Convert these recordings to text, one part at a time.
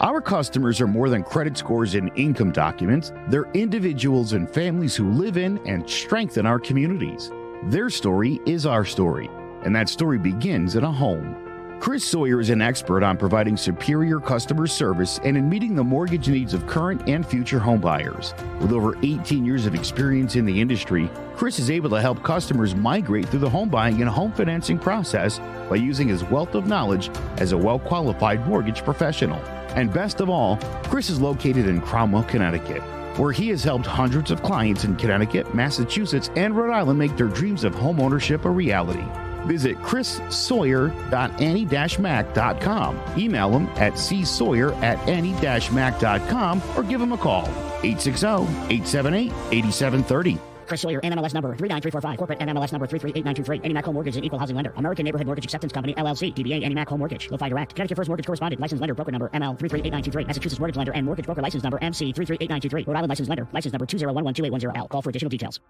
Our customers are more than credit scores and income documents, they're individuals and families who live in and strengthen our communities. Their story is our story, and that story begins in a home. Chris Sawyer is an expert on providing superior customer service and in meeting the mortgage needs of current and future homebuyers. With over 18 years of experience in the industry, Chris is able to help customers migrate through the home buying and home financing process by using his wealth of knowledge as a well qualified mortgage professional. And best of all, Chris is located in Cromwell, Connecticut, where he has helped hundreds of clients in Connecticut, Massachusetts, and Rhode Island make their dreams of homeownership a reality. Visit chrissawyer.any-mac.com. Email him at csawyer at any-mac.com or give him a call 860-878-8730. Chris Sawyer, NMLS number 39345, corporate NMLS number 338923, Annie Mac Home Mortgage and Equal Housing Lender, American Neighborhood Mortgage Acceptance Company, LLC, DBA Annie Mac Home Mortgage, LoFi Direct, Connecticut First Mortgage Correspondent, License Lender, Broker Number ML 338923, Massachusetts Mortgage Lender and Mortgage Broker License Number MC 338923, Rhode Island License Lender, License Number 201128110L. Call for additional details.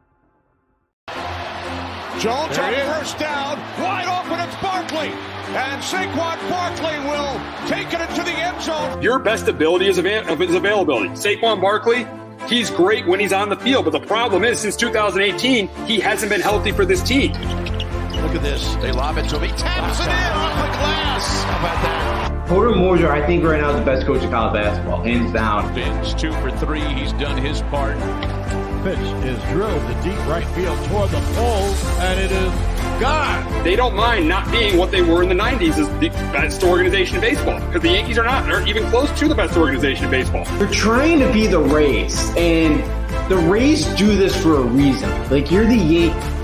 Jones on first down, wide open, it's Barkley. And Saquon Barkley will take it into the end zone. Your best ability is, av- is availability. Saquon Barkley, he's great when he's on the field, but the problem is since 2018, he hasn't been healthy for this team. Look at this. They lob it to him. He taps it in off the glass. How about that? Porter Moser, I think right now is the best coach in college basketball, hands down. Vince, two for three. He's done his part. Pitch is drilled to deep right field toward the pole, and it is gone. They don't mind not being what they were in the 90s as the best organization in baseball because the Yankees are not, aren't even close to the best organization in baseball. They're trying to be the Rays, and the Rays do this for a reason. Like, you're the Yankees.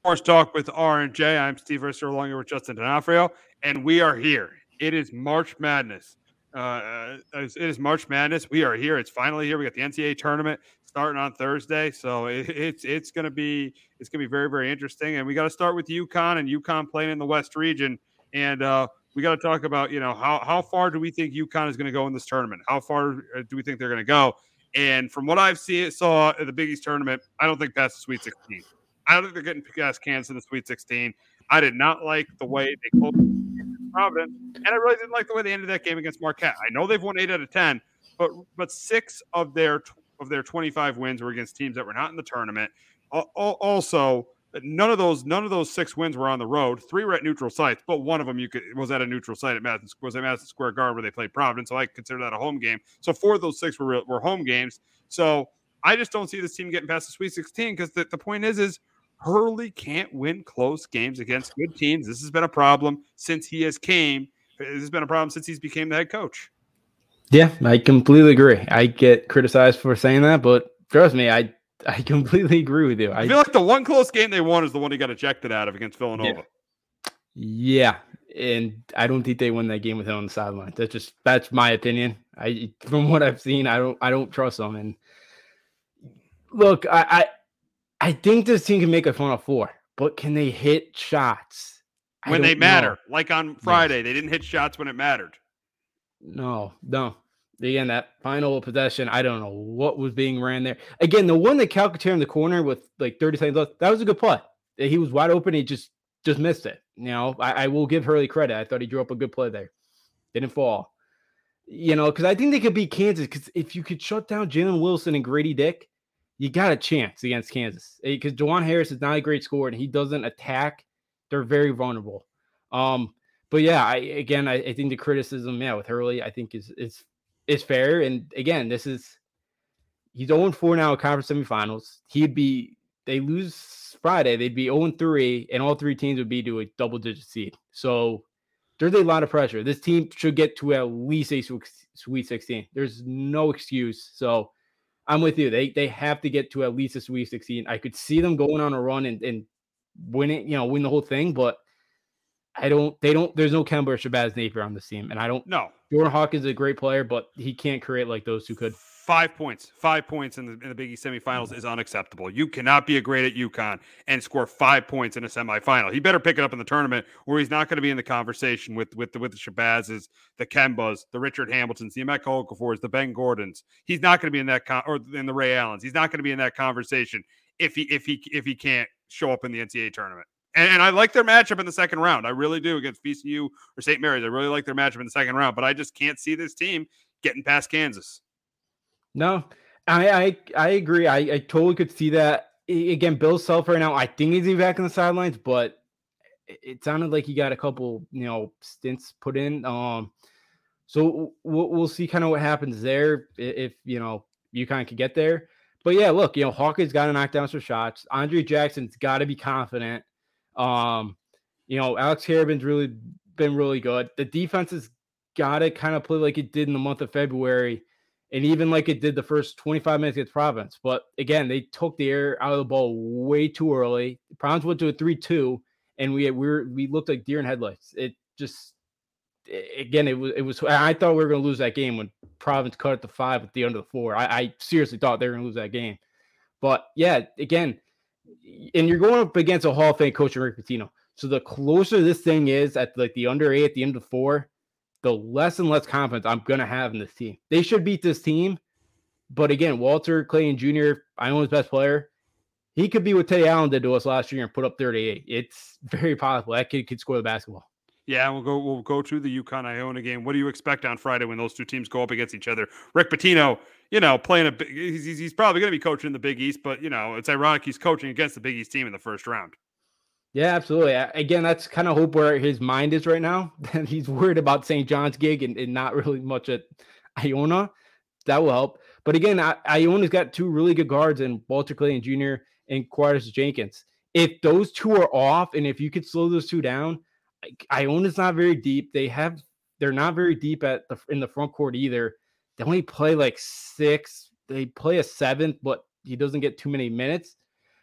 Sports Talk with R and J. I'm Steve Risser along here with Justin D'Onofrio, and we are here. It is March Madness. Uh, it is March Madness. We are here. It's finally here. We got the NCAA tournament starting on Thursday, so it, it's it's gonna be it's gonna be very very interesting. And we got to start with UConn and UConn playing in the West region, and uh, we got to talk about you know how how far do we think UConn is going to go in this tournament? How far uh, do we think they're going to go? And from what I've seen, saw at the Big East tournament, I don't think past the Sweet 16. I don't think they're getting past Kansas in the Sweet 16. I did not like the way they closed Providence, and I really didn't like the way they ended that game against Marquette. I know they've won eight out of ten, but but six of their of their 25 wins were against teams that were not in the tournament. Also, none of those none of those six wins were on the road. Three were at neutral sites, but one of them you could was at a neutral site at Madison was at Madison Square Garden where they played Providence, so I consider that a home game. So four of those six were were home games. So I just don't see this team getting past the Sweet 16 because the, the point is is Hurley can't win close games against good teams. This has been a problem since he has came. Uh, this has been a problem since he's became the head coach. Yeah, I completely agree. I get criticized for saying that, but trust me, I I completely agree with you. I, I feel like the one close game they won is the one he got ejected out of against Villanova. Yeah. yeah. and I don't think they won that game with him on the sideline. That's just that's my opinion. I from what I've seen, I don't I don't trust them. And look, I, I I think this team can make a Final Four, but can they hit shots when they matter? Know. Like on Friday, they didn't hit shots when it mattered. No, no. Again, that final possession, I don't know what was being ran there. Again, the one that Calcaterra in the corner with like 30 seconds left, that was a good play. He was wide open. He just just missed it. You know, I, I will give Hurley credit. I thought he drew up a good play there. Didn't fall. You know, because I think they could beat Kansas. Because if you could shut down Jalen Wilson and Grady Dick, you got a chance against Kansas because eh, Dajuan Harris is not a great scorer and he doesn't attack. They're very vulnerable. Um, but yeah, I again, I, I, think the criticism, yeah, with Hurley, I think is is is fair. And again, this is he's 0 4 now conference semifinals. He'd be they lose Friday, they'd be 0 3, and all three teams would be to a double digit seed. So there's a lot of pressure. This team should get to at least a Sweet 16. There's no excuse. So I'm with you. They they have to get to at least a Sweet 16. I could see them going on a run and, and winning, you know, win the whole thing, but I don't. They don't. There's no Kemba or Shabazz Napier on this team, and I don't. No, Jordan Hawk is a great player, but he can't create like those two could. Five points, five points in the, in the Big East semifinals is unacceptable. You cannot be a great at UConn and score five points in a semifinal. He better pick it up in the tournament, or he's not going to be in the conversation with with the with the Shabazzes, the Kembas, the Richard Hamiltons, the Emeka Okafors, the Ben Gordons. He's not going to be in that con- or in the Ray Allens. He's not going to be in that conversation if he if he if he can't show up in the NCAA tournament. And, and I like their matchup in the second round. I really do against VCU or St. Mary's. I really like their matchup in the second round, but I just can't see this team getting past Kansas. No, I I, I agree. I, I totally could see that. Again, Bill Self right now, I think he's back on the sidelines, but it sounded like he got a couple, you know, stents put in. Um, so we'll, we'll see kind of what happens there if you know you kind of could get there. But yeah, look, you know, Hawkins got to knock down some shots. Andre Jackson's got to be confident. Um, you know, Alex Karaban's really been really good. The defense has got to kind of play like it did in the month of February and even like it did the first 25 minutes against Providence. But again, they took the air out of the ball way too early. Providence went to a 3 2, and we, we, were, we looked like deer in headlights. It just, again, it was, it was, I thought we were going to lose that game when Providence cut it to five at the end of the four. I, I seriously thought they were going to lose that game. But yeah, again, and you're going up against a Hall of Fame coach, Rick Pitino. So the closer this thing is at like the under eight at the end of four, the less and less confidence I'm gonna have in this team. They should beat this team, but again, Walter Clayton Jr. I know his best player. He could be what Teddy Allen did to us last year and put up 38. It's very possible that kid could score the basketball. Yeah, we'll go. We'll go to the UConn Iona game. What do you expect on Friday when those two teams go up against each other? Rick Pitino, you know, playing a big. He's, he's probably going to be coaching the Big East, but you know, it's ironic he's coaching against the Big East team in the first round. Yeah, absolutely. Again, that's kind of hope where his mind is right now. That he's worried about St. John's gig and, and, not really much at Iona. That will help. But again, Iona's got two really good guards in Walter Clayton Jr. and Quartus Jenkins. If those two are off, and if you could slow those two down, Iona's not very deep. They have they're not very deep at the in the front court either. They only play like six. They play a seventh, but he doesn't get too many minutes.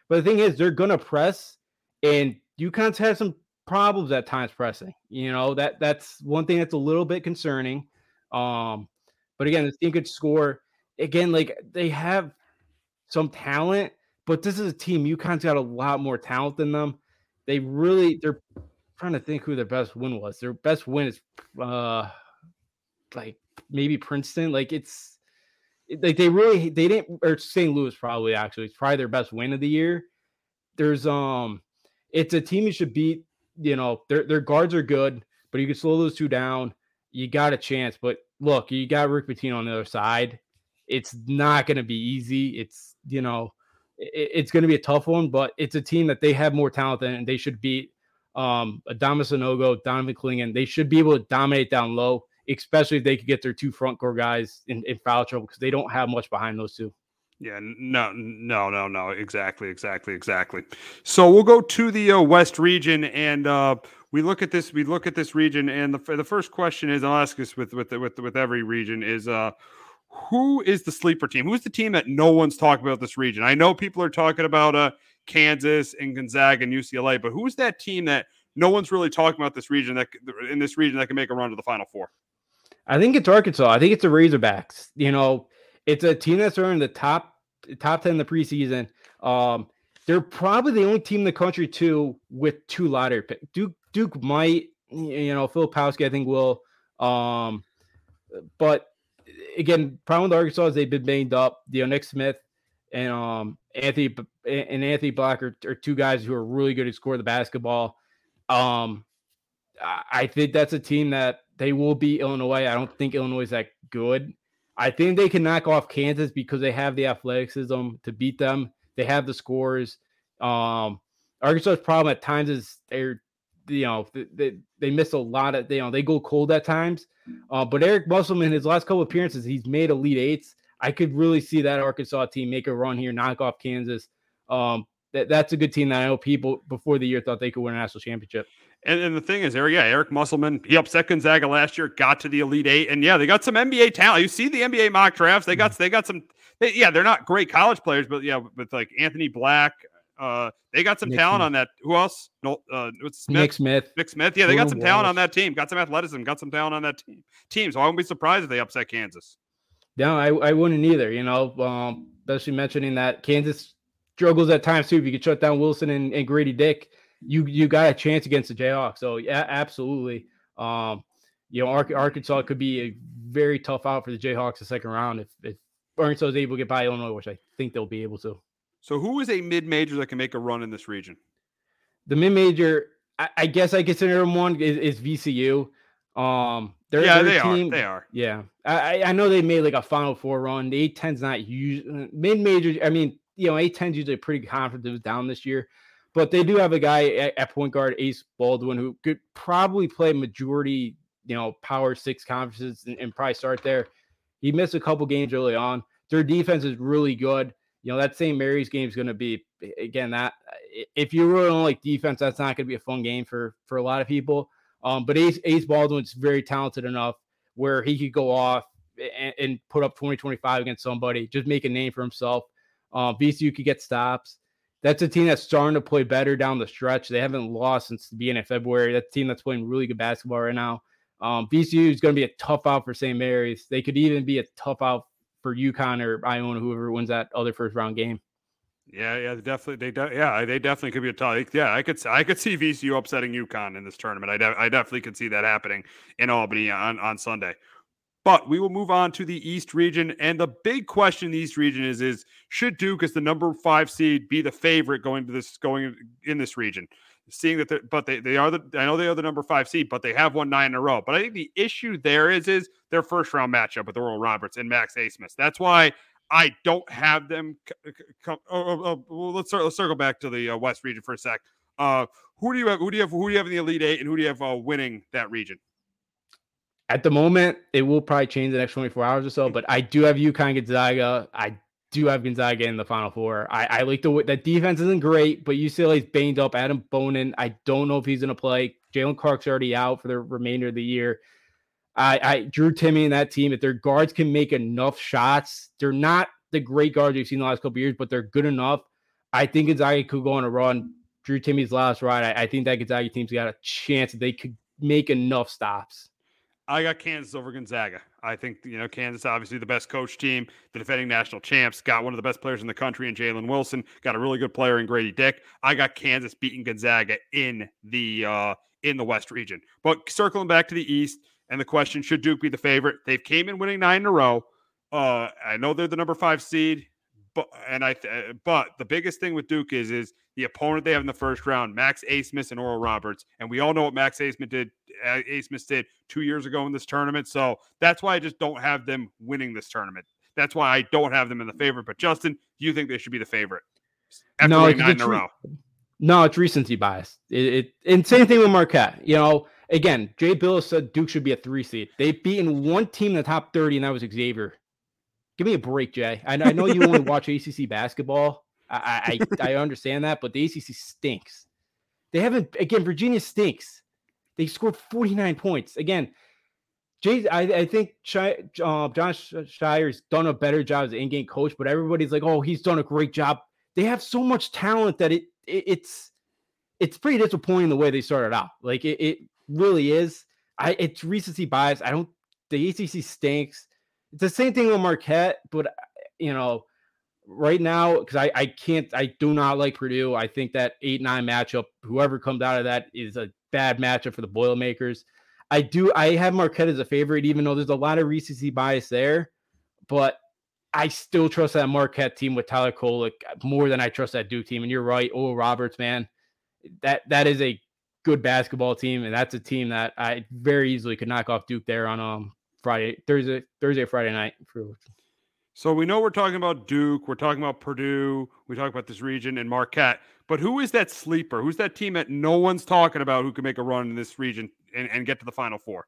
But the thing is, they're gonna press, and UConn's had some problems at times pressing. You know that that's one thing that's a little bit concerning. Um, but again, this team could score. Again, like they have some talent, but this is a team. UConn's got a lot more talent than them. They really they're trying to think who their best win was. Their best win is uh like maybe Princeton. Like it's like they really they didn't or St. Louis probably actually it's probably their best win of the year. There's um it's a team you should beat. You know, their their guards are good, but you can slow those two down. You got a chance. But look, you got Rick Pitino on the other side. It's not going to be easy. It's you know, it, it's going to be a tough one, but it's a team that they have more talent than, and they should beat. Um, Adama Sanogo, Donovan Clingan, they should be able to dominate down low, especially if they could get their two front court guys in, in foul trouble because they don't have much behind those two. Yeah, no, no, no, no. Exactly, exactly, exactly. So we'll go to the uh, West region, and uh, we look at this. We look at this region, and the the first question is, I'll ask this with with with with every region is, uh, who is the sleeper team? Who's the team that no one's talking about this region? I know people are talking about uh, Kansas and Gonzaga and UCLA, but who's that team that no one's really talking about this region that in this region that can make a run to the Final Four? I think it's Arkansas. I think it's the Razorbacks. You know, it's a team that's earned the top top 10 in the preseason. Um, they're probably the only team in the country too with two lottery picks. Duke Duke might, you know, Filipowski I think will. Um, but again, problem with Arkansas is they've been banged up. You know, Nick Smith and um Anthony and Anthony Black are, are two guys who are really good at score the basketball. Um, I think that's a team that they will beat Illinois. I don't think Illinois is that good. I think they can knock off Kansas because they have the athleticism to beat them. They have the scores. Um, Arkansas's problem at times is they're, you know, they, they miss a lot of, they, you know, they go cold at times. Uh, but Eric Musselman, his last couple appearances, he's made elite eights. I could really see that Arkansas team make a run here, knock off Kansas. Um, that, that's a good team that I know people before the year thought they could win a national championship. And, and the thing is, Eric, yeah, Eric Musselman, he upset Gonzaga last year, got to the Elite Eight, and yeah, they got some NBA talent. You see the NBA mock drafts; they got mm-hmm. they got some. They, yeah, they're not great college players, but yeah, with like Anthony Black, Uh, they got some Nick talent Smith. on that. Who else? No, uh, Smith? Nick Smith. Nick Smith. Yeah, they got some talent on that team. Got some athleticism. Got some talent on that team. Team. So I wouldn't be surprised if they upset Kansas. No, I, I wouldn't either. You know, um, especially mentioning that Kansas struggles at times too. If you could shut down Wilson and, and Grady Dick, you you got a chance against the Jayhawks. So yeah, absolutely. Um, you know, Arkansas could be a very tough out for the Jayhawks the second round if if Arkansas is able to get by Illinois, which I think they'll be able to. So who is a mid-major that can make a run in this region? The mid major, I, I guess I consider them one is, is VCU. Um, they're, yeah, they're a they are. team- They are. Yeah, I I- know they made like a Final Four run. The A 10's not usually mid major. I mean, you know, A 10's usually pretty confident down this year, but they do have a guy at, at point guard, Ace Baldwin, who could probably play majority, you know, Power Six conferences and, and probably start there. He missed a couple games early on. Their defense is really good. You know, that St. Mary's game is going to be again that if you really don't like defense, that's not going to be a fun game for for a lot of people. Um, but Ace, Ace Baldwin's very talented enough where he could go off and, and put up 20, 25 against somebody, just make a name for himself. Uh, VCU could get stops. That's a team that's starting to play better down the stretch. They haven't lost since the beginning of February. That's a team that's playing really good basketball right now. Um, VCU is going to be a tough out for St. Mary's. They could even be a tough out for UConn or Iona, whoever wins that other first round game. Yeah, yeah, definitely. They de- yeah, they definitely could be a tough. Yeah, I could. I could see VCU upsetting UConn in this tournament. I, de- I definitely could see that happening in Albany on on Sunday. But we will move on to the East region, and the big question in the East region is: is should Duke, as the number five seed, be the favorite going to this going in this region? Seeing that, they're- but they they are the. I know they are the number five seed, but they have won nine in a row. But I think the issue there is is their first round matchup with Oral Roberts and Max Abmas. That's why I don't have them. Come, oh, oh, oh, let's start, let's circle back to the uh, West region for a sec. Uh, who do you have? Who do you have? Who do you have in the Elite Eight, and who do you have uh, winning that region? At the moment, it will probably change the next 24 hours or so, but I do have UConn Gonzaga. I do have Gonzaga in the Final Four. I, I like the way that defense isn't great, but UCLA's banged up. Adem Bona, I don't know if he's going to play. Jaylen Clark's already out for the remainder of the year. I, I Drew Timme and that team, if their guards can make enough shots, they're not the great guards we've seen the last couple years, but they're good enough. I think Gonzaga could go on a run. Drew Timme's last ride. I, I think that Gonzaga team's got a chance that they could make enough stops. I got Kansas over Gonzaga. I think you know Kansas, obviously the best coach team, the defending national champs, got one of the best players in the country in Jalen Wilson, got a really good player in Grady Dick. I got Kansas beating Gonzaga in the uh in the West region. But circling back to the East, and the question: Should Duke be the favorite? They've came in winning nine in a row. Uh, I know they're the number five seed, but and I th- uh, but the biggest thing with Duke is is the opponent they have in the first round, Max Abmas and Oral Roberts, and we all know what Max Abmas did. Abmas did two years ago in this tournament, so that's why I just don't have them winning this tournament. That's why I don't have them in the favorite. But Justin, do you think they should be the favorite? After No, nine in it's a row. No, it's recency bias. It, it and same thing with Marquette. You know, again, Jay Bilas said Duke should be a three seed. They've beaten one team in the top 30, and that was Xavier. Give me a break, Jay. I, I know you only watch ACC basketball. I, I I understand that, but the ACC stinks. They haven't again. Virginia stinks. They scored 49 points again. Jay, I, I think Shi, uh, Jon Scheyer's done a better job as an in-game coach, but everybody's like, "Oh, he's done a great job." They have so much talent that it, it it's it's pretty disappointing the way they started out. Like it, it really is. I it's recency bias. I don't. The ACC stinks. It's the same thing with Marquette, but you know, right now because I I can't. I do not like Purdue. I think that eight nine matchup, whoever comes out of that, is a bad matchup for the Boilermakers. I do. I have Marquette as a favorite, even though there's a lot of recency bias there. But I still trust that Marquette team with Tyler Kolek more than I trust that Duke team. And you're right, oh Roberts, man, that that is a good basketball team, and that's a team that I very easily could knock off Duke there on um Friday, Thursday, Thursday, Friday night. For So we know we're talking about Duke, we're talking about Purdue, we talk about this region and Marquette. But who is that sleeper? Who's that team that no one's talking about who can make a run in this region and, and get to the Final Four?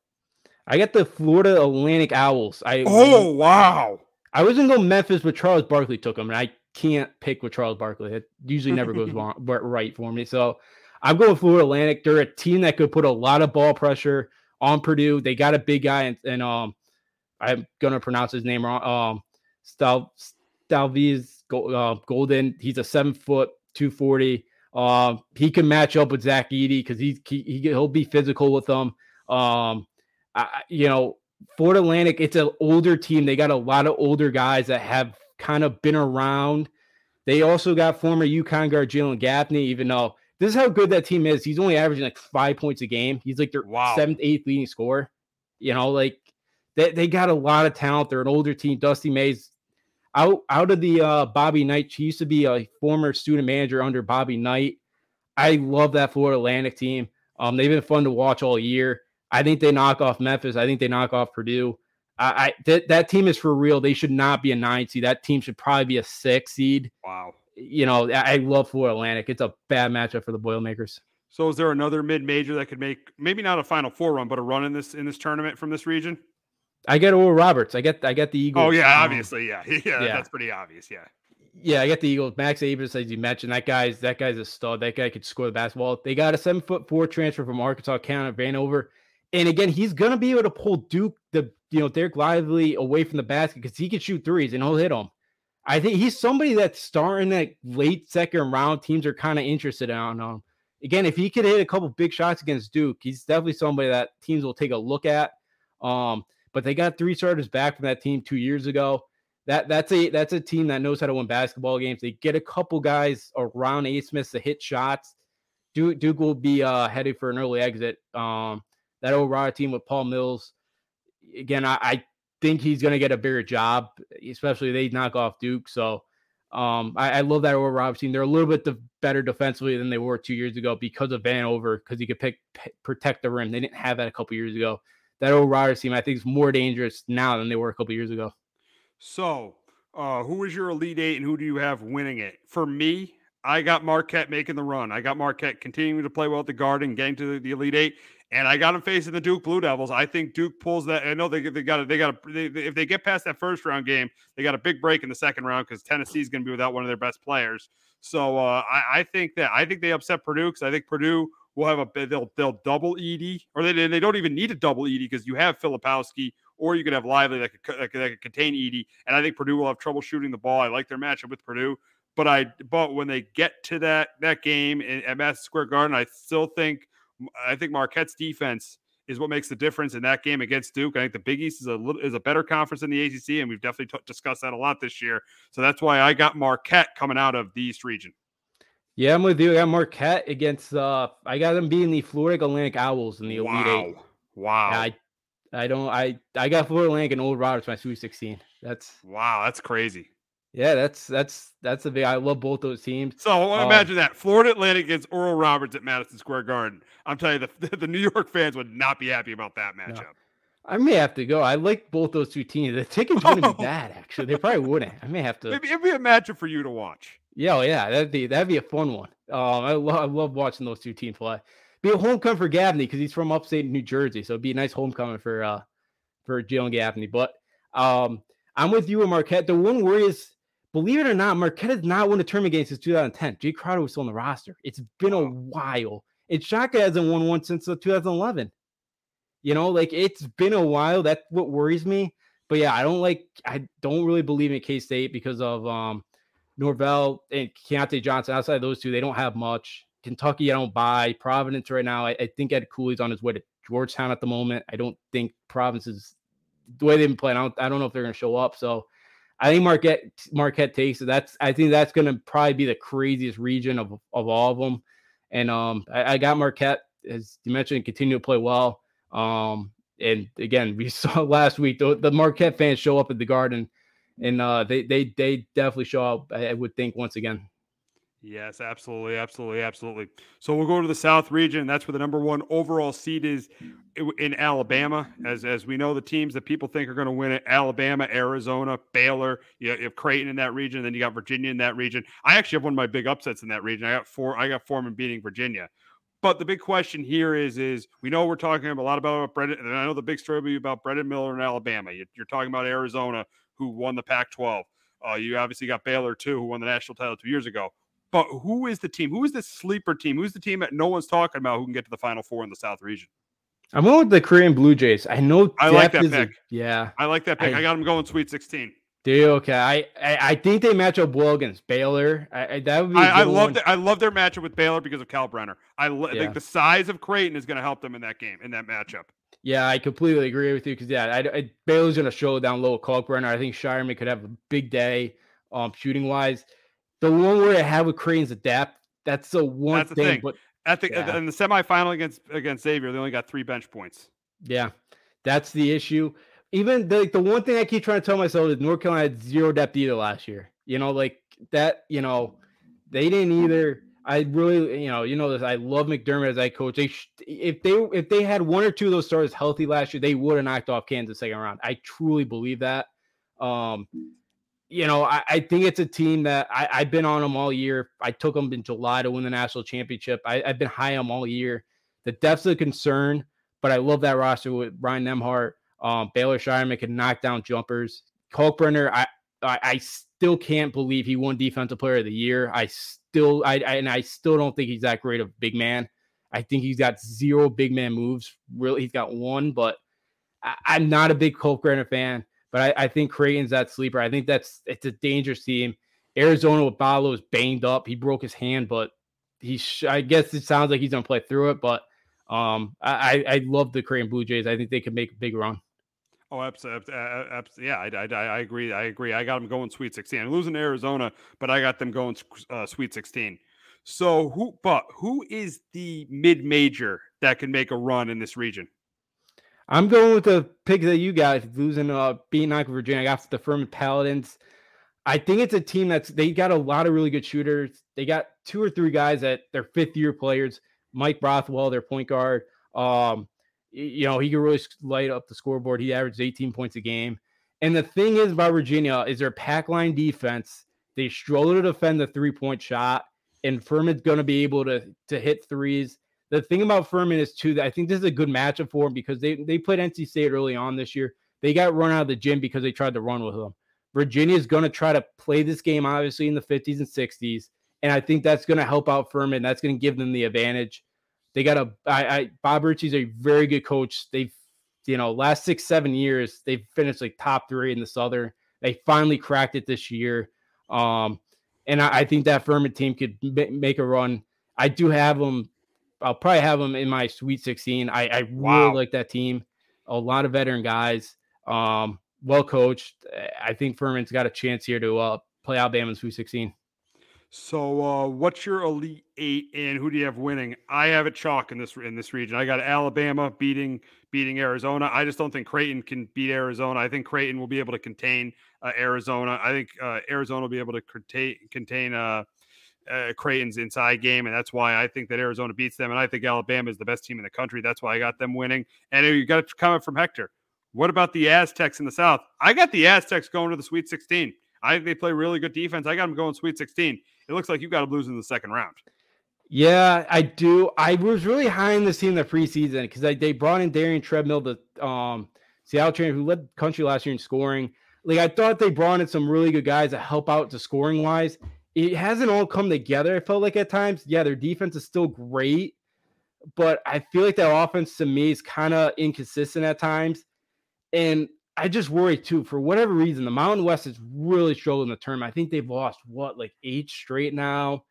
I got the Florida Atlantic Owls. I Oh wow! I was gonna go Memphis, but Charles Barkley took them, and I can't pick with Charles Barkley. It usually never goes wrong, but right for me. So I'm going Florida Atlantic. They're a team that could put a lot of ball pressure on Purdue. They got a big guy, and, and um, I'm gonna pronounce his name wrong. Um, Stal Stalviz uh, Goldin. He's a seven foot 240. Um, he can match up with Zach Edey because he's he, he'll be physical with them. Um, I, you know, Fort Atlantic, it's an older team. They got a lot of older guys that have kind of been around. They also got former UConn guard Jalen Gaffney, even though this is how good that team is. He's only averaging like five points a game. He's like their Wow. seventh, eighth leading scorer. You know, like they, they got a lot of talent. They're an older team. Dusty Mays out out of the uh, Bobby Knight. She used to be a former student manager under Bobby Knight. I love that Florida Atlantic team. Um, they've been fun to watch all year. I think they knock off Memphis. I think they knock off Purdue. I, I that that team is for real. They should not be a nine seed. That team should probably be a six seed. Wow. You know, I, I love Florida Atlantic. It's a bad matchup for the Boilermakers. So is there another mid major that could make maybe not a final four run, but a run in this in this tournament from this region? I get Oral Roberts. I get I get the Eagles. Oh yeah, Um, obviously, yeah. yeah, yeah. that's pretty obvious. Yeah. Yeah, I get the Eagles. Max Abmas, as you mentioned, that guy's that guy's a stud. That guy could score the basketball. They got a seven foot four transfer from Arkansas County, Vanover. And again, he's gonna be able to pull Duke the you know Dereck Lively away from the basket because he can shoot threes and he'll hit them. I think he's somebody that's starting that late second round. Teams are kind of interested on him. Again, if he could hit a couple big shots against Duke, he's definitely somebody that teams will take a look at. Um, but they got three starters back from that team two years ago that that's a that's a team that knows how to win basketball games. They get a couple guys around A. Smith to hit shots. Duke, Duke will be uh, headed for an early exit. Um, that old Rider team with Paul Mills. Again, I, I think he's going to get a bigger job, especially they knock off Duke. So um, I, I love that Roberts team. They're a little bit de- better defensively than they were two years ago because of Vanover, because he could pick, p- protect the rim. They didn't have that a couple years ago. That old Riders team, I think, is more dangerous now than they were a couple years ago. So, uh, who is your Elite Eight and who do you have winning it? For me, I got Marquette making the run. I got Marquette continuing to play well at the Garden, getting to the, the Elite Eight, and I got them facing the Duke Blue Devils. I think Duke pulls that. I know they they got they got they, if they get past that first round game, they got a big break in the second round because Tennessee's going to be without one of their best players. So uh, I, I think that I think they upset Purdue because I think Purdue will have a they'll they'll double Ed or they they don't even need to double Ed because you have Filipowski or you could have Lively that could, that could, that could contain Edey. And I think Purdue will have trouble shooting the ball. I like their matchup with Purdue, but I but when they get to that that game in, at Madison Square Garden, I still think I think Marquette's defense is what makes the difference in that game against Duke. I think the Big East is a little is a better conference than the ACC, and we've definitely t- discussed that a lot this year. So that's why I got Marquette coming out of the East region. Yeah, I'm with you. I got Marquette against uh I got them beating the Florida Atlantic Owls in the Elite Eight. Wow, wow, I I don't I I got Florida Atlantic and Oral Roberts my Sweet 16. That's wow, that's crazy. yeah, that's that's that's the big I love both those teams. So Um, imagine that Florida Atlantic against Oral Roberts at Madison Square Garden. I'm telling you, the, the New York fans would not be happy about that matchup. I may have to go. I like both those two teams. The tickets wouldn't be bad actually. They probably wouldn't. I may have to Maybe it'd be a matchup for you to watch. Yeah, yeah, that'd be that'd be a fun one. Um, I love I love watching those two teams play. Be a homecoming for Gaffney because he's from upstate New Jersey, so it'd be a nice homecoming for uh for Jalen Gaffney. But um, I'm with you and Marquette. The one worry is, believe it or not, Marquette has not won a tournament game since 2010. Jae Crowder was still on the roster. It's been a while. And Shaka hasn't won one since uh, 2011. You know, like it's been a while. That's what worries me. But yeah, I don't like. I don't really believe in K State because of um Nowell and Keyontae Johnson. Outside those two, they don't have much. Kentucky, I don't buy. Providence right now, I, I think Ed Cooley's on his way to Georgetown at the moment. I don't think Providence is the way they've been playing. I don't, I don't know if they're going to show up. So I think Marquette Marquette takes it. That's I think that's going to probably be the craziest region of of all of them. And um, I, I got Marquette as you mentioned, continue to play well. Um, and again, we saw last week the, the Marquette fans show up at the Garden, and uh, they they they definitely show up. I, would think once again. Yes, absolutely, absolutely, absolutely. So we'll go to the South region. That's where the number one overall seed is in Alabama. As as we know, the teams that people think are going to win it: Alabama, Arizona, Baylor. You, you have Creighton in that region. Then you got Virginia in that region. I actually have one of my big upsets in that region. I got four. I got Furman beating Virginia. But the big question here is: is we know we're talking a lot about Brandon, and I know the big story will be about Brandon Miller in Alabama. You, you're talking about Arizona, who won the Pac-12. Uh, you obviously got Baylor too, who won the national title two years ago. But who is the team? Who is the sleeper team? Who's the team that no one's talking about who can get to the Final Four in the South region? I'm going with the Creighton Blue Jays. I know I like that is a- pick. yeah, I like that pick. I, I- got them going Sweet 16. Do okay. I, I, I think they match up well against Baylor. I, I that would be. I, I love their, I love their matchup with Baylor because of Kalkbrenner. I lo- Yeah. think the size of Creighton is going to help them in that game in that matchup. Yeah, I completely agree with you because yeah, I, I, Baylor's gonna show down low Kalkbrenner. I think Scheierman could have a big day, um, shooting wise. The one where I have with Creighton's a depth. That's the one That's the thing, thing. but At the Yeah. in the semifinal against against Xavier, they only got three bench points. Yeah, that's the issue. Even the, like the one thing I keep trying to tell myself is North Carolina had zero depth either last year. You know, like that. You know, they didn't either. I really, you know, you know this. I love McDermott as I coach. They sh- if they if they had one or two of those starters healthy last year, they would have knocked off Kansas second round. I truly believe that. Um, you know, I, I think it's a team that I, I've been on them all year. I took them in July to win the national championship. I, I've been high on them all year. The depth's a concern, but I love that roster with Ryan Nembhard. Um, Baylor Scheierman can knock down jumpers. Kalkbrenner, I, I I still can't believe he won Defensive Player of the Year. I still I, I and I still don't think he's that great of a big man. I think he's got zero big man moves. Really, he's got one, but I, I'm not a big Kalkbrenner fan. But I, I think Creighton's that sleeper. I think that's it's a dangerous team. Arizona with Ballo is banged up. He broke his hand, but he sh- I guess it sounds like he's gonna play through it. But um, I I I love the Creighton Blue Jays. I think they could make a big run. Oh, absolutely. Yeah, I, I, I agree. I agree. I got them going Sweet 16. I'm losing Arizona, but I got them going uh, Sweet 16. So who? But who is the mid major that can make a run in this region? I'm going with the pick that you got, losing uh beating Virginia. I got the Furman Paladins. I think it's a team that's they got a lot of really good shooters. They got two or three guys that they're fifth year players. Mike Bothwell, their point guard. Um, you know, he can really light up the scoreboard. He averaged 18 points a game. And the thing is about Virginia is their pack line defense. They struggle to defend the three point shot, and Furman's going to be able to to hit threes. The thing about Furman is too that I think this is a good matchup for him because they they played NC State early on this year. They got run out of the gym because they tried to run with them. Virginia is going to try to play this game obviously in the 50s and 60s, and I think that's going to help out Furman. That's going to give them the advantage. They got a I, I Bob Richey's a very good coach. They've you know last six seven years they've finished like top three in the Southern. They finally cracked it this year, um, and I, I think that Furman team could ma- make a run. I do have them. I'll probably have them in my Sweet 16. I, I Wow. really like that team. A lot of veteran guys, um, well coached. I think Furman's got a chance here to uh, play Alabama in Sweet 16. So, uh, what's your elite eight, and who do you have winning? I have it chalk in this in this region. I got Alabama beating beating Arizona. I just don't think Creighton can beat Arizona. I think Creighton will be able to contain uh, Arizona. I think uh, Arizona will be able to contain contain uh, uh, Creighton's inside game, and that's why I think that Arizona beats them. And I think Alabama is the best team in the country. That's why I got them winning. And you got a comment from Hector. What about the Aztecs in the South? I got the Aztecs going to the Sweet 16. I think they play really good defense. I got them going Sweet 16. It looks like you got them losing in the second round. Yeah, I do. I was really high in this team in the preseason because they brought in Darrion Trammell, the um, Seattle trainer who led the country last year in scoring. Like I thought they brought in some really good guys to help out to scoring wise. It hasn't all come together. I felt like at times, yeah, their defense is still great, but I feel like their offense to me is kind of inconsistent at times. And I just worry too, for whatever reason, the Mountain West is really struggling the term. I think they've lost what, like eight straight now.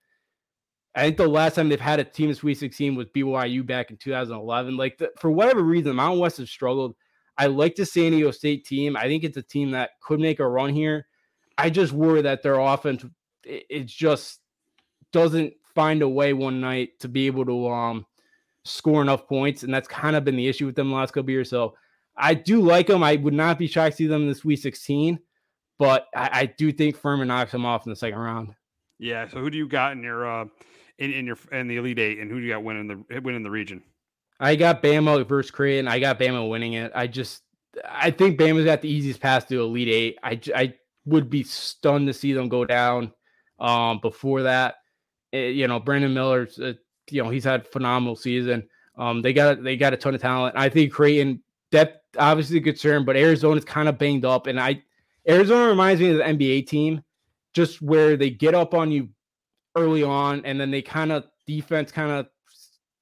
I think the last time they've had a team in Sweet 16 was BYU back in 2011. Like the, for whatever reason, the Mountain West has struggled. I like the San Diego State team. I think it's a team that could make a run here. I just worry that their offense it, it just doesn't find a way one night to be able to um score enough points, and that's kind of been the issue with them the last couple years. So I do like them. I would not be shocked to see them in the Sweet 16, but I, I do think Furman knocks them off in the second round. Yeah. So who do you got in your uh in, in your in the Elite Eight, and who do you got winning the winning the region? I got Bama versus Creighton. I got Bama winning it. I just, I think Bama's got the easiest path to Elite Eight. I I would be stunned to see them go down. Um, before that, Eh, you know, Brandon Miller's, uh, you know, he's had a phenomenal season. Um, they got they got a ton of talent. I think Creighton depth obviously a concern, but Arizona's kind of banged up, and I Arizona reminds me of the NBA team, just where they get up on you early on, and then they kind of defense kind of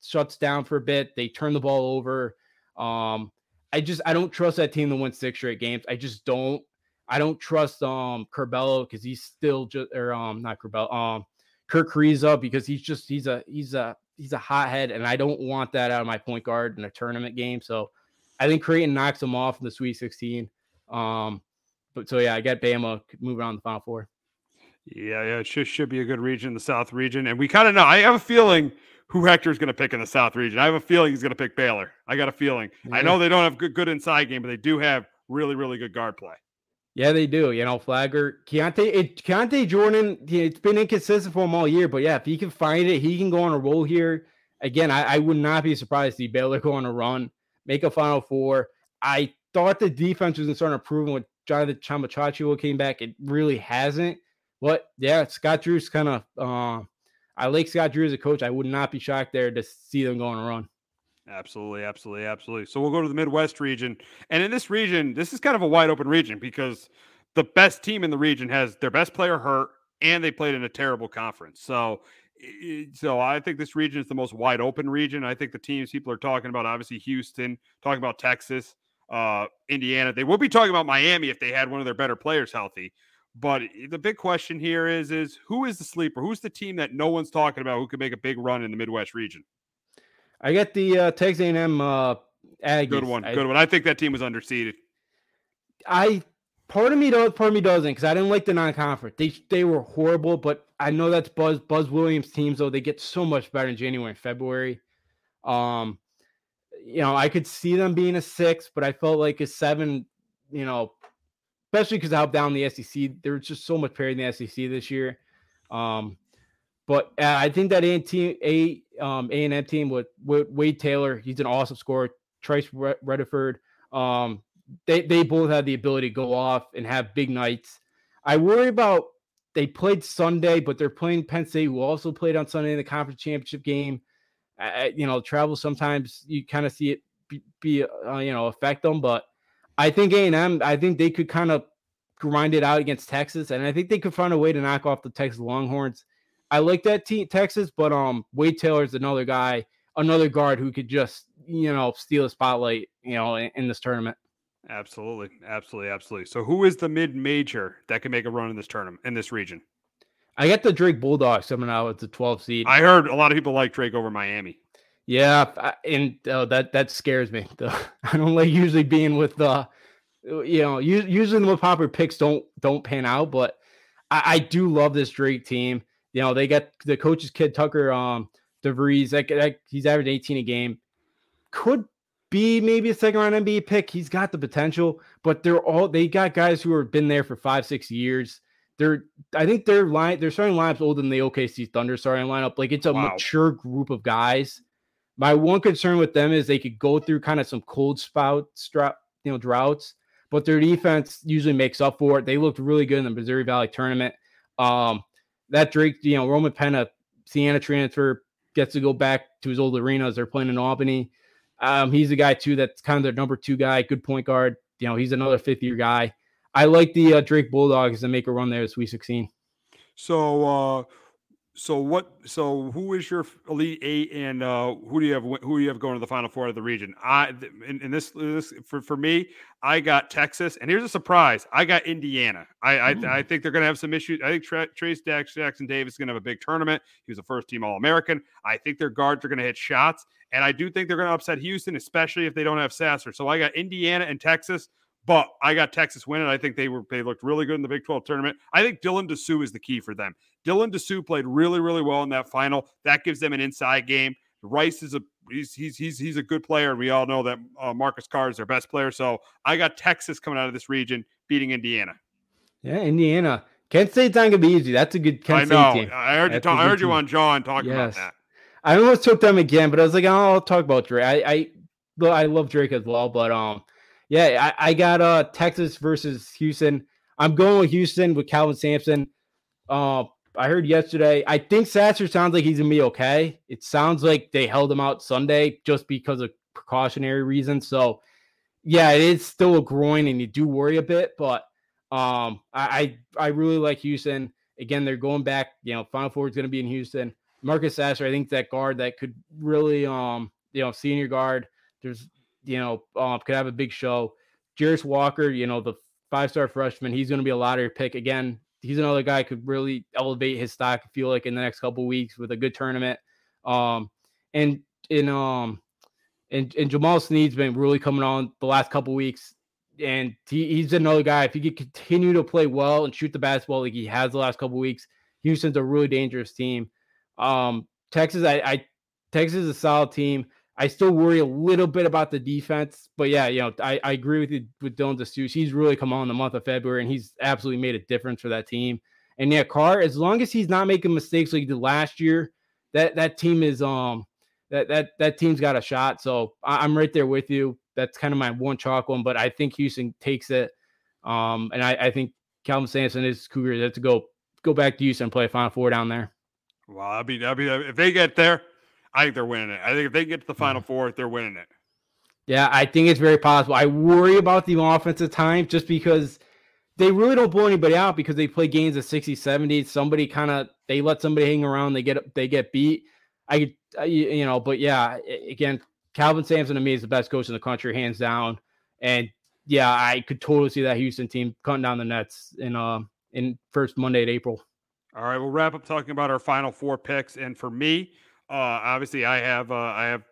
shuts down for a bit. They turn the ball over. Um, I just I don't trust that team to win six straight games. I just don't. I don't trust um Curbelo because he's still just or um not Curbelo um Kerr Kriisa because he's just he's a he's a he's a hothead and I don't want that out of my point guard in a tournament game. So I think Creighton knocks them off in the Sweet 16. Um, but so yeah, I got Bama moving on to the Final Four. Yeah, yeah, it should, should be a good region, the South region, and we kind of know. I have a feeling who Hector's going to pick in the South region. I have a feeling he's going to pick Baylor. I got a feeling. Yeah. I know they don't have good good inside game, but they do have really really good guard play. Yeah, they do. You know, Flagler, Keyonte, it, Keyonte Jordan. It's been inconsistent for him all year, but yeah, if he can find it, he can go on a roll here. Again, I, I would not be surprised to see Baylor go on a run, make a Final Four. I thought the defense was starting to improve with Jonathan Tchamwa Tchatchoua came back. It really hasn't. But yeah, Scott Drew's kind of. Uh, I like Scott Drew as a coach. I would not be shocked there to see them going a run. Absolutely, absolutely, absolutely. So we'll go to the Midwest region. And in this region, this is kind of a wide open region because the best team in the region has their best player hurt and they played in a terrible conference. So so I think this region is the most wide open region. I think the teams people are talking about obviously Houston, talking about Texas, uh, Indiana. They will be talking about Miami if they had one of their better players healthy. But the big question here is is who is the sleeper? Who's the team that no one's talking about who could make a big run in the Midwest region? I got the uh, Texas A&M uh, Aggies. Good one, good one. I think that team was underseeded. I part of me does, part of me doesn't, because I didn't like the non-conference. They they were horrible, but I know that's Buzz Buzz Williams' teams, though they get so much better in January and February. Um, you know, I could see them being a six, but I felt like a seven. You know, especially because how down the SEC. There was just so much parity in the SEC this year. Um, but uh, I think that A team A um A and M team with, with Wade Taylor, he's an awesome scorer. Tyrece Radford, um, they they both have the ability to go off and have big nights. I worry about they played Sunday, but they're playing Penn State, who also played on Sunday in the conference championship game. Uh, you know, travel sometimes you kind of see it be, be uh, you know affect them, but I think A and M, I think they could kind of grind it out against Texas, and I think they could find a way to knock off the Texas Longhorns. I like that team, Texas, but um, Wade Taylor's another guy, another guard who could just you know steal a spotlight, you know, in, in this tournament. Absolutely, absolutely, absolutely. So, who is the mid major that can make a run in this tournament in this region? I got the Drake Bulldogs coming out with the 12 seed. I heard a lot of people like Drake over Miami. Yeah, and uh, that that scares me. I don't like usually being with the, you know, usually the most popular picks don't don't pan out, but I, I do love this Drake team. You know, they got the coach's kid Tucker um DeVries. That, that he's averaging 18 a game. Could be maybe a second round NBA pick. He's got the potential, but they're all they got guys who have been there for five, six years. They're I think their line they're starting lineups older than the OKC Thunder starting lineup. Like it's a wow. mature group of guys. My one concern with them is they could go through kind of some cold spout strap, you know, droughts, but their defense usually makes up for it. They looked really good in the Missouri Valley tournament. Um, that Drake, you know, Roman Penna, Siena transfer gets to go back to his old arenas. They're playing in Albany. Um, he's a guy too that's kind of their number two guy, good point guard. You know, he's another fifth year guy. I like the uh, Drake Bulldogs to make a run there at Sweet 16. So, uh, so what? So who is your elite eight, and uh, who do you have? Who do you have going to the final four of the region? I in, in this, this for for me, I got Texas, and here's a surprise: I got Indiana. I I, I, think they're going to have some issues. I think Tra- Trayce Jackson Davis is going to have a big tournament. He was a first team All American. I think their guards are going to hit shots, and I do think they're going to upset Houston, especially if they don't have Sasser. So I got Indiana and Texas. But I got Texas winning. I think they were they looked really good in the Big 12 tournament. I think Dylan Disu is the key for them. Dylan Disu played really, really well in that final. That gives them an inside game. Rice is a he's he's he's he's a good player. We all know that uh, Marcus Carr is their best player. So I got Texas coming out of this region beating Indiana. Yeah, Indiana. Kent State's not gonna be easy. That's a good Kent I know. State team. I heard you. Talk, I heard you on John talking yes. about that. I almost took them again, but I was like, oh, I'll talk about Drake. I I, I love Drake as well, but um, yeah, I, I got uh Texas versus Houston. I'm going with Houston with Kelvin Sampson. Uh, I heard yesterday. I think Sasser sounds like he's gonna be okay. It sounds like they held him out Sunday just because of precautionary reasons. So, yeah, it is still a groin, and you do worry a bit. But um, I I, I really like Houston. Again, they're going back. You know, Final Four is to be in Houston. Marcus Sasser, I think that guard that could really um you know senior guard. There's you know um, could have a big show. Jarace Walker, you know the five star freshman. He's going to be a lottery pick again. He's another guy could really elevate his stock. I feel like in the next couple weeks with a good tournament. Um, and in um, and and Jamal Shead's been really coming on the last couple weeks, and he, he's another guy. If he could continue to play well and shoot the basketball like he has the last couple weeks, Houston's a really dangerous team. Um, Texas, I, I Texas is a solid team. I still worry a little bit about the defense, but yeah, you know, I, I agree with you with Dylan Disu. He's really come on the month of February, and he's absolutely made a difference for that team. And yeah, Carr, as long as he's not making mistakes like he did last year, that that team is um that that that team's got a shot. So I, am right there with you. That's kind of my one chalk one, but I think Houston takes it. Um, and I, I think Kelvin Sampson is Cougar. Have to go go back to Houston and play a Final Four down there. Well, I'll be, I'll be if they get there, I think they're winning it. I think if they get to the Final mm-hmm. Four, they're winning it. Yeah, I think it's very possible. I worry about the offensive time just because they really don't blow anybody out because they play games of 60, 70. Somebody kind of they let somebody hang around, they get they get beat. I, you know, but yeah, again, Kelvin Sampson to me is the best coach in the country, hands down. And yeah, I could totally see that Houston team cutting down the nets in uh in first Monday at April. All right, we'll wrap up talking about our final four picks. And for me, obviously, I have uh, I have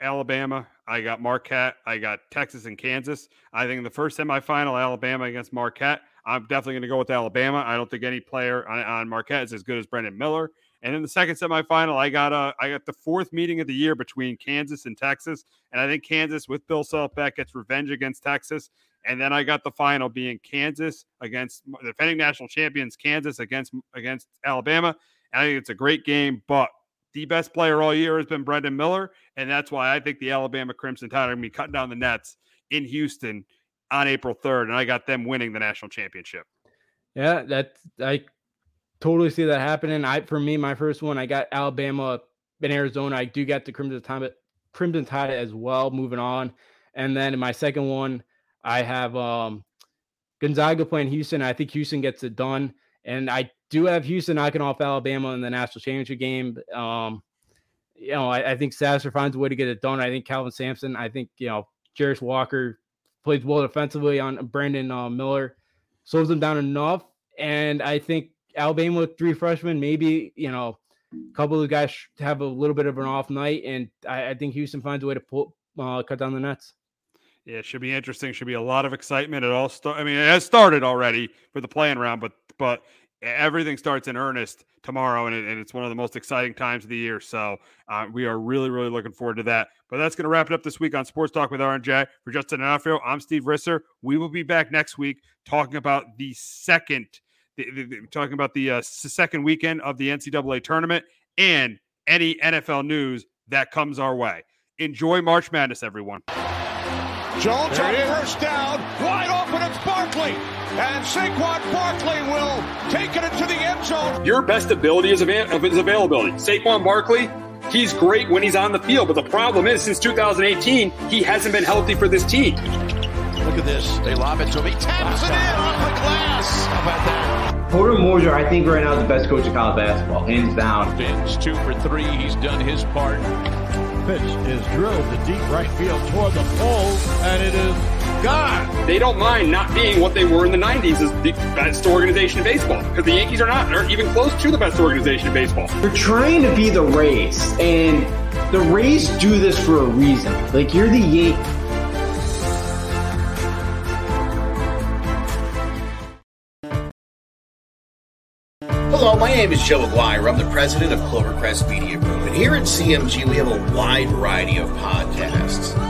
Alabama. I got Marquette. I got Texas and Kansas. I think in the first semifinal, Alabama against Marquette. I'm definitely going to go with Alabama. I don't think any player on, on Marquette is as good as Brandon Miller. And in the second semifinal, I got uh, I got the fourth meeting of the year between Kansas and Texas, and I think Kansas with Bill Self back gets revenge against Texas. And then I got the final being Kansas against the defending national champions, Kansas against against Alabama. And I think it's a great game, but the best player all year has been Brandon Miller, and that's why I think the Alabama Crimson Tide are going to be cutting down the nets in Houston on April 3rd, and I got them winning the national championship. Yeah, that I totally see that happening. I for me, my first one, I got Alabama in Arizona. I do get the Crimson Tide, Crimson Tide as well. Moving on, and then in my second one, I have um, Gonzaga playing Houston. I think Houston gets it done, and I do have Houston knocking off Alabama in the national championship game. Um, you know, I, I, think Sasser finds a way to get it done. I think Kelvin Sampson. I think you know Jarace Walker plays well defensively on Brandon uh, Miller, slows them down enough, and I think Alabama with three freshmen, maybe you know, a couple of guys have a little bit of an off night, and I, I think Houston finds a way to pull uh, cut down the nets. Yeah, it should be interesting. Should be a lot of excitement. It all start. I mean, it has started already for the playing round, but but everything starts in earnest tomorrow, and, it, and, it's one of the most exciting times of the year. So uh, we are really, really looking forward to that. But that's going to wrap it up this week on Sports Talk with RNJ. For Justin D'Onofrio, I'm Steve Risser. We will be back next week talking about the second, the, the, the, talking about the uh, second weekend of the NCAA tournament and any NFL news that comes our way. Enjoy March Madness, everyone. Jones on first down, And Saquon Barkley will take it into the end zone. Your best ability is, av- is availability. Saquon Barkley, he's great when he's on the field, but the problem is since 2018, he hasn't been healthy for this team. Look at this. They lob it to him. He taps it in off the glass. How about that? Porter Moser, I think right now is the best coach of college basketball, hands down. Fins two for three. He's done his part. Pitch is drilled to deep right field toward the pole, and it is God. They don't mind not being what they were in the 90s as the best organization in baseball because the Yankees are not, aren't even close to the best organization in baseball. They're trying to be the Rays, and the Rays do this for a reason. Like, you're the Yankees. Hello, my name is Joe Aguirre. I'm the president of Clovercrest Media Group. And here at CMG, we have a wide variety of podcasts